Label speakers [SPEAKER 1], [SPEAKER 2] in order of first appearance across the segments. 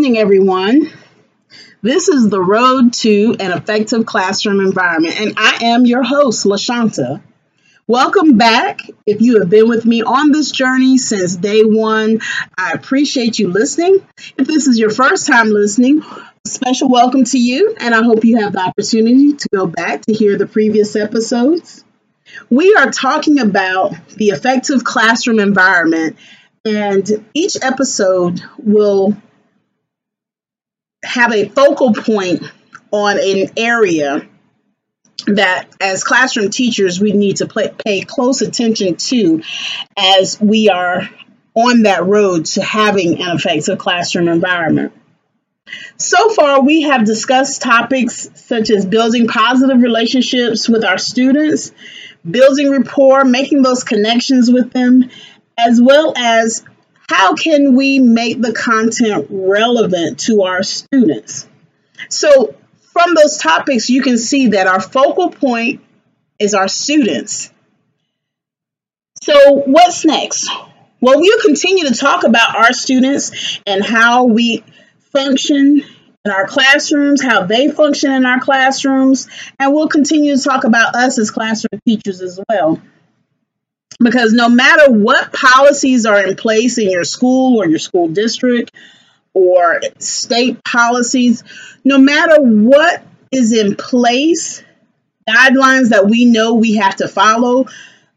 [SPEAKER 1] Evening, everyone. This is the road to an effective classroom environment, and I am your host, LaShanta. Welcome back. If you have been with me on this journey since day one, I appreciate you listening. If this is your first time listening, special welcome to you, and I hope you have the opportunity to go back to hear the previous episodes. We are talking about the effective classroom environment, and each episode will have a focal point on an area that as classroom teachers we need to play, pay close attention to as we are on that road to having an effective classroom environment. So far, we have discussed topics such as building positive relationships with our students, building rapport, making those connections with them, as well as how can we make the content relevant to our students? So, from those topics, you can see that our focal point is our students. So, what's next? Well, we'll continue to talk about our students and how we function in our classrooms, how they function in our classrooms, and we'll continue to talk about us as classroom teachers as well. Because no matter what policies are in place in your school or your school district or state policies, no matter what is in place, guidelines that we know we have to follow,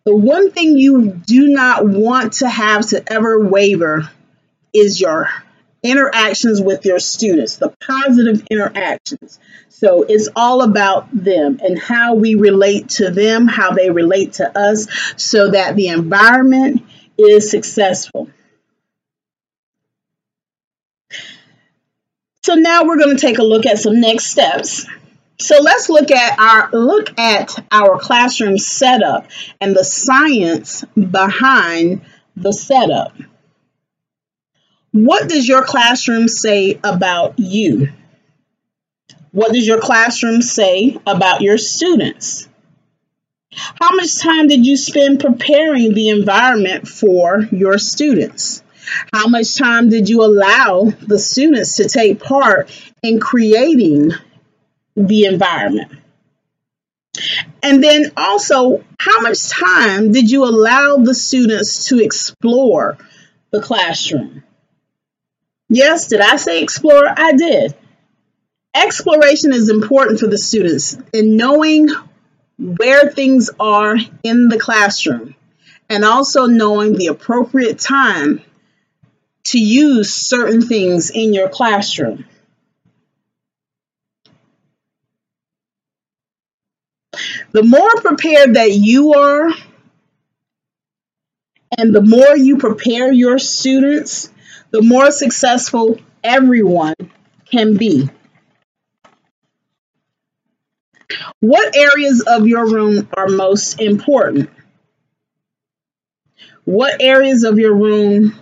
[SPEAKER 1] the one thing you do not want to have to ever waver is your interactions with your students, the positive interactions. So it's all about them and how we relate to them, how they relate to us, so that the environment is successful. So now we're going to take a look at some next steps. So let's look at our look at our classroom setup and the science behind the setup. What does your classroom say about you? What does your classroom say about your students? How much time did you spend preparing the environment for your students? How much time did you allow the students to take part in creating the environment? And then also, how much time did you allow the students to explore the classroom? Yes, did I say explore? I did. Exploration is important for the students in knowing where things are in the classroom and also knowing the appropriate time to use certain things in your classroom. The more prepared that you are, and the more you prepare your students, the more successful everyone can be. What areas of your room are most important? What areas of your room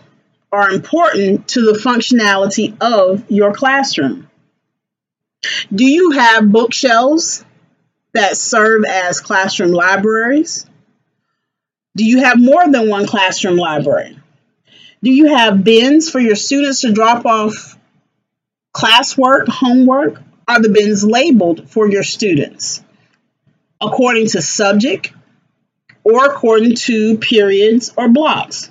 [SPEAKER 1] are important to the functionality of your classroom? Do you have bookshelves that serve as classroom libraries? Do you have more than one classroom library? Do you have bins for your students to drop off classwork, homework? Are the bins labeled for your students according to subject or according to periods or blocks?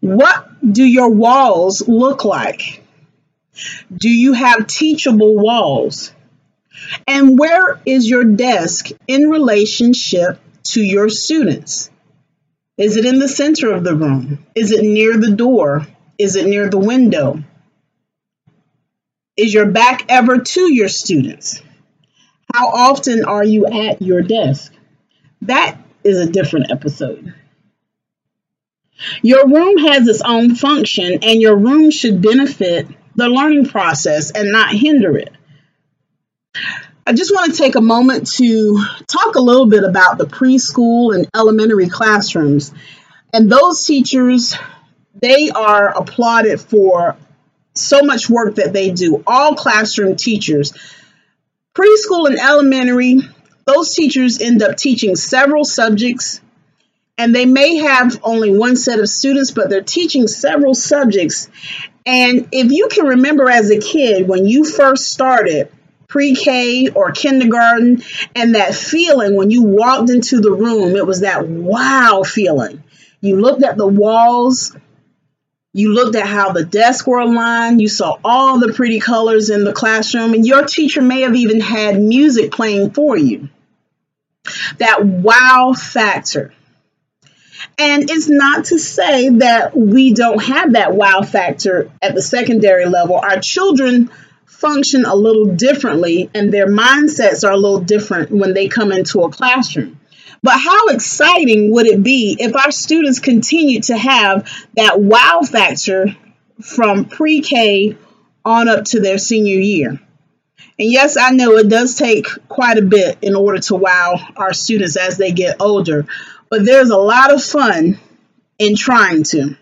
[SPEAKER 1] What do your walls look like? Do you have teachable walls? And where is your desk in relationship to your students? Is it in the center of the room? Is it near the door? Is it near the window? Is your back ever to your students? How often are you at your desk? That is a different episode. Your room has its own function, and your room should benefit the learning process and not hinder it. I just want to take a moment to talk a little bit about the preschool and elementary classrooms. And those teachers, they are applauded for so much work that they do. All classroom teachers, preschool and elementary, those teachers end up teaching several subjects and they may have only one set of students, but they're teaching several subjects. And if you can remember as a kid when you first started pre K or kindergarten, and that feeling when you walked into the room, it was that wow feeling. You looked at the walls, you looked at how the desks were aligned, you saw all the pretty colors in the classroom, and your teacher may have even had music playing for you. That wow factor. And it's not to say that we don't have that wow factor at the secondary level. Our children function a little differently and their mindsets are a little different when they come into a classroom. But how exciting would it be if our students continue to have that wow factor from pre K on up to their senior year? And yes, I know it does take quite a bit in order to wow our students as they get older, but there's a lot of fun in trying to.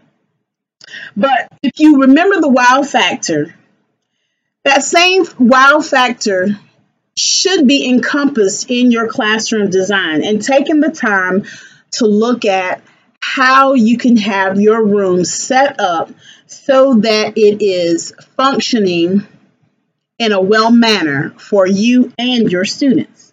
[SPEAKER 1] But if you remember the wow factor, that same wow factor should be encompassed in your classroom design and taking the time to look at how you can have your room set up so that it is functioning in a well manner for you and your students.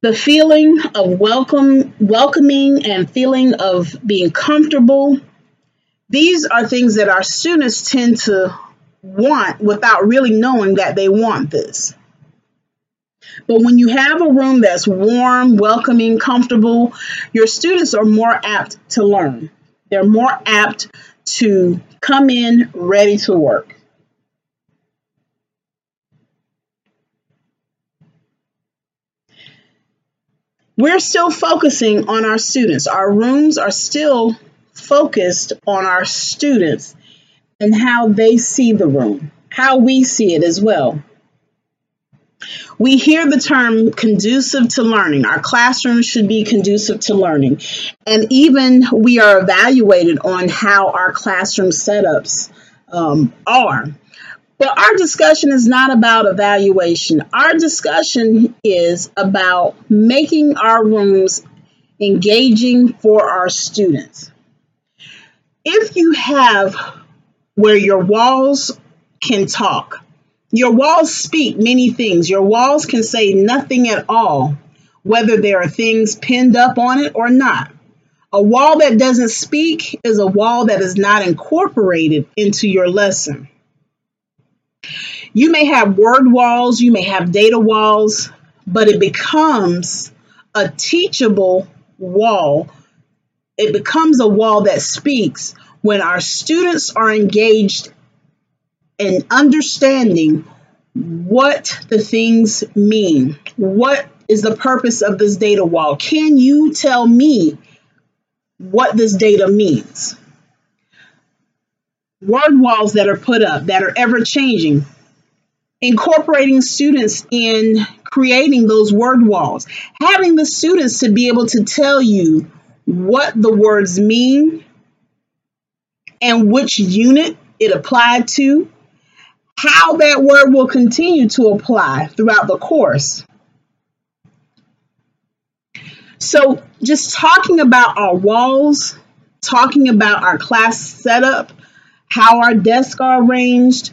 [SPEAKER 1] The feeling of welcome, welcoming and feeling of being comfortable, these are things that our students tend to want without really knowing that they want this. But when you have a room that's warm, welcoming, comfortable, your students are more apt to learn. They're more apt to come in ready to work. We're still focusing on our students. Our rooms are still focused on our students and how they see the room, how we see it as well. We hear the term conducive to learning. Our classrooms should be conducive to learning. And even we are evaluated on how our classroom setups um, are. But our discussion is not about evaluation. Our discussion is about making our rooms engaging for our students. If you have where your walls can talk. Your walls speak many things. Your walls can say nothing at all, whether there are things pinned up on it or not. A wall that doesn't speak is a wall that is not incorporated into your lesson. You may have word walls, you may have data walls, but it becomes a teachable wall. It becomes a wall that speaks when our students are engaged in understanding what the things mean. What is the purpose of this data wall? Can you tell me what this data means? Word walls that are put up that are ever changing, incorporating students in creating those word walls, having the students to be able to tell you what the words mean, and which unit it applied to, how that word will continue to apply throughout the course. So, just talking about our walls, talking about our class setup, how our desks are arranged,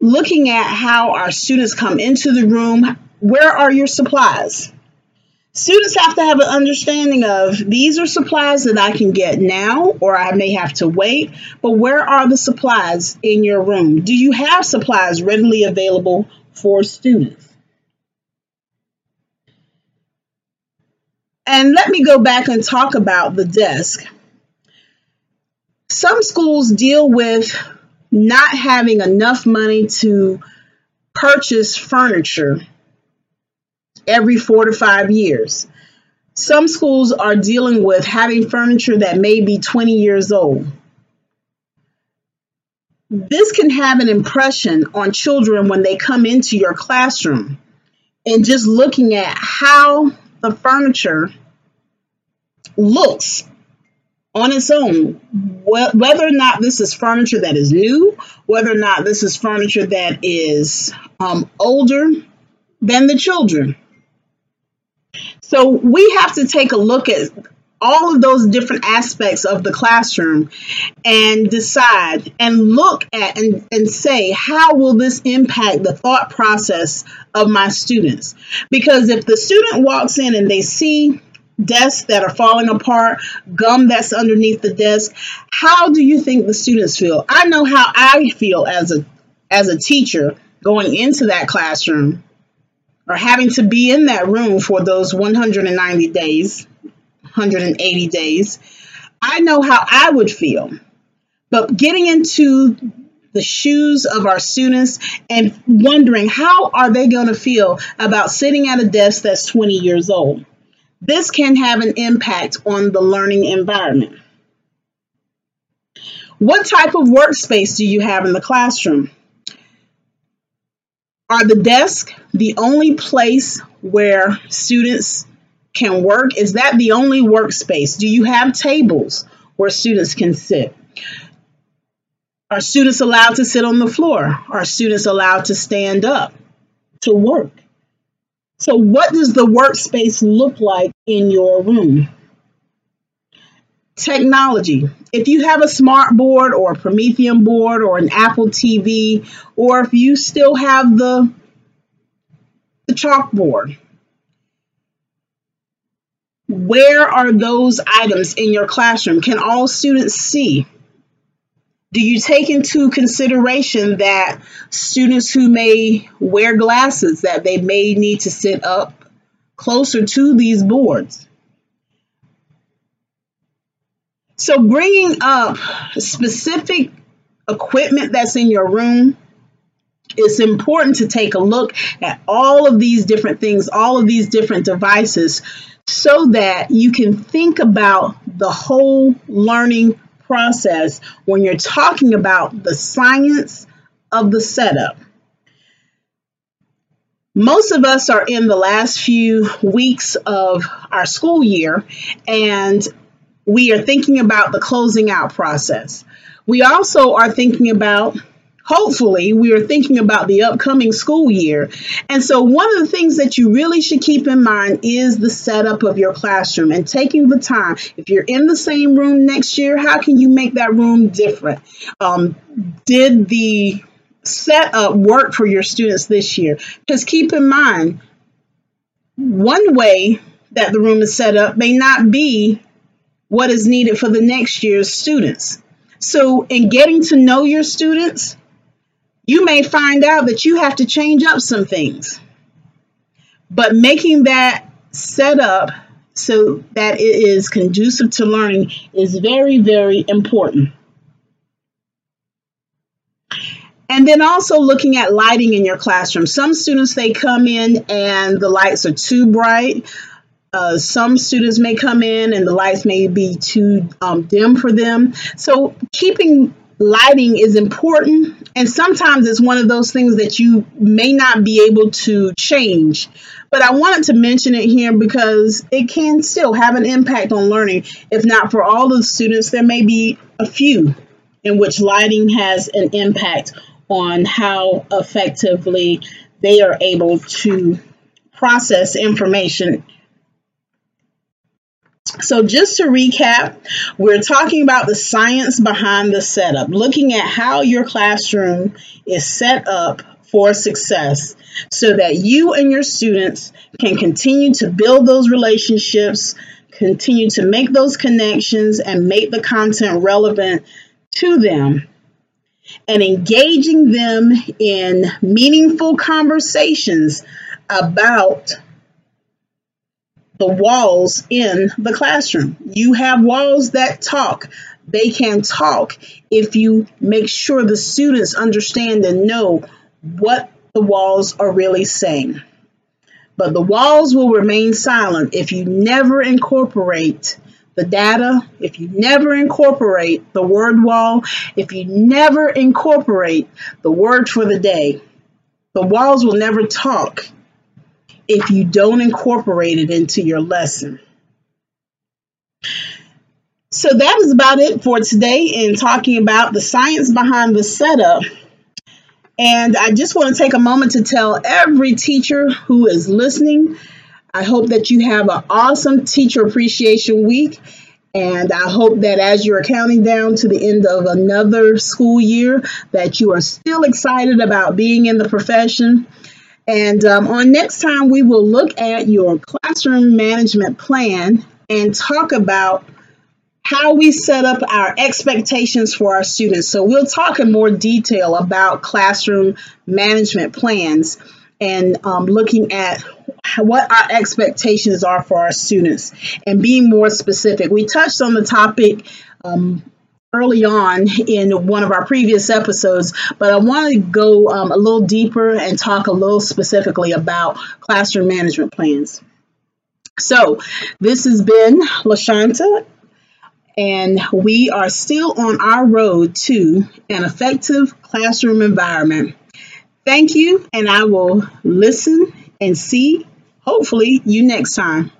[SPEAKER 1] looking at how our students come into the room, where are your supplies? Students have to have an understanding of these are supplies that I can get now or I may have to wait, but where are the supplies in your room? Do you have supplies readily available for students? And let me go back and talk about the desk. Some schools deal with not having enough money to purchase furniture every four to five years. Some schools are dealing with having furniture that may be 20 years old. This can have an impression on children when they come into your classroom and just looking at how the furniture looks on its own, whether or not this is furniture that is new, whether or not this is furniture that is um, older than the children. So we have to take a look at all of those different aspects of the classroom and decide and look at and, and say, how will this impact the thought process of my students? Because if the student walks in and they see desks that are falling apart, gum that's underneath the desk, how do you think the students feel? I know how I feel as a as a teacher going into that classroom or having to be in that room for those 190 days 180 days, I know how I would feel. But getting into the shoes of our students and wondering how are they going to feel about sitting at a desk that's 20 years old. This can have an impact on the learning environment. What type of workspace do you have in the classroom? Are the desks the only place where students can work? Is that the only workspace? Do you have tables where students can sit? Are students allowed to sit on the floor? Are students allowed to stand up to work? So, what does the workspace look like in your room? Technology. If you have a smart board or a Promethean board or an Apple TV, or if you still have the, the chalkboard, where are those items in your classroom? Can all students see? Do you take into consideration that students who may wear glasses that they may need to sit up closer to these boards? So bringing up specific equipment that's in your room it's important to take a look at all of these different things, all of these different devices so that you can think about the whole learning process when you're talking about the science of the setup. Most of us are in the last few weeks of our school year and we are thinking about the closing out process. We also are thinking about hopefully we are thinking about the upcoming school year. And so one of the things that you really should keep in mind is the setup of your classroom and taking the time. If you're in the same room next year, how can you make that room different? Um, did the setup work for your students this year? Because keep in mind, one way that the room is set up may not be what is needed for the next year's students. So, in getting to know your students, you may find out that you have to change up some things. But making that set up so that it is conducive to learning is very, very important. And then also looking at lighting in your classroom. Some students, they come in and the lights are too bright. Uh, some students may come in and the lights may be too um, dim for them. So keeping lighting is important and sometimes it's one of those things that you may not be able to change but i wanted to mention it here because it can still have an impact on learning if not for all the students there may be a few in which lighting has an impact on how effectively they are able to process information so, just to recap, we're talking about the science behind the setup, looking at how your classroom is set up for success so that you and your students can continue to build those relationships, continue to make those connections, and make the content relevant to them. And engaging them in meaningful conversations about the walls in the classroom. You have walls that talk. They can talk if you make sure the students understand and know what the walls are really saying. But the walls will remain silent if you never incorporate the data, if you never incorporate the word wall, if you never incorporate the word for the day. The walls will never talk if you don't incorporate it into your lesson. So that is about it for today in talking about the science behind the setup. And I just want to take a moment to tell every teacher who is listening I hope that you have an awesome Teacher Appreciation Week. And I hope that as you're counting down to the end of another school year, that you are still excited about being in the profession. And um, on next time, we will look at your classroom management plan and talk about how we set up our expectations for our students. So we'll talk in more detail about classroom management plans and um, looking at what our expectations are for our students and being more specific. We touched on the topic um, early on in one of our previous episodes, but I want to go um, a little deeper and talk a little specifically about classroom management plans. So, this has been LaShanta, and we are still on our road to an effective classroom environment. Thank you, and I will listen and see, hopefully, you next time.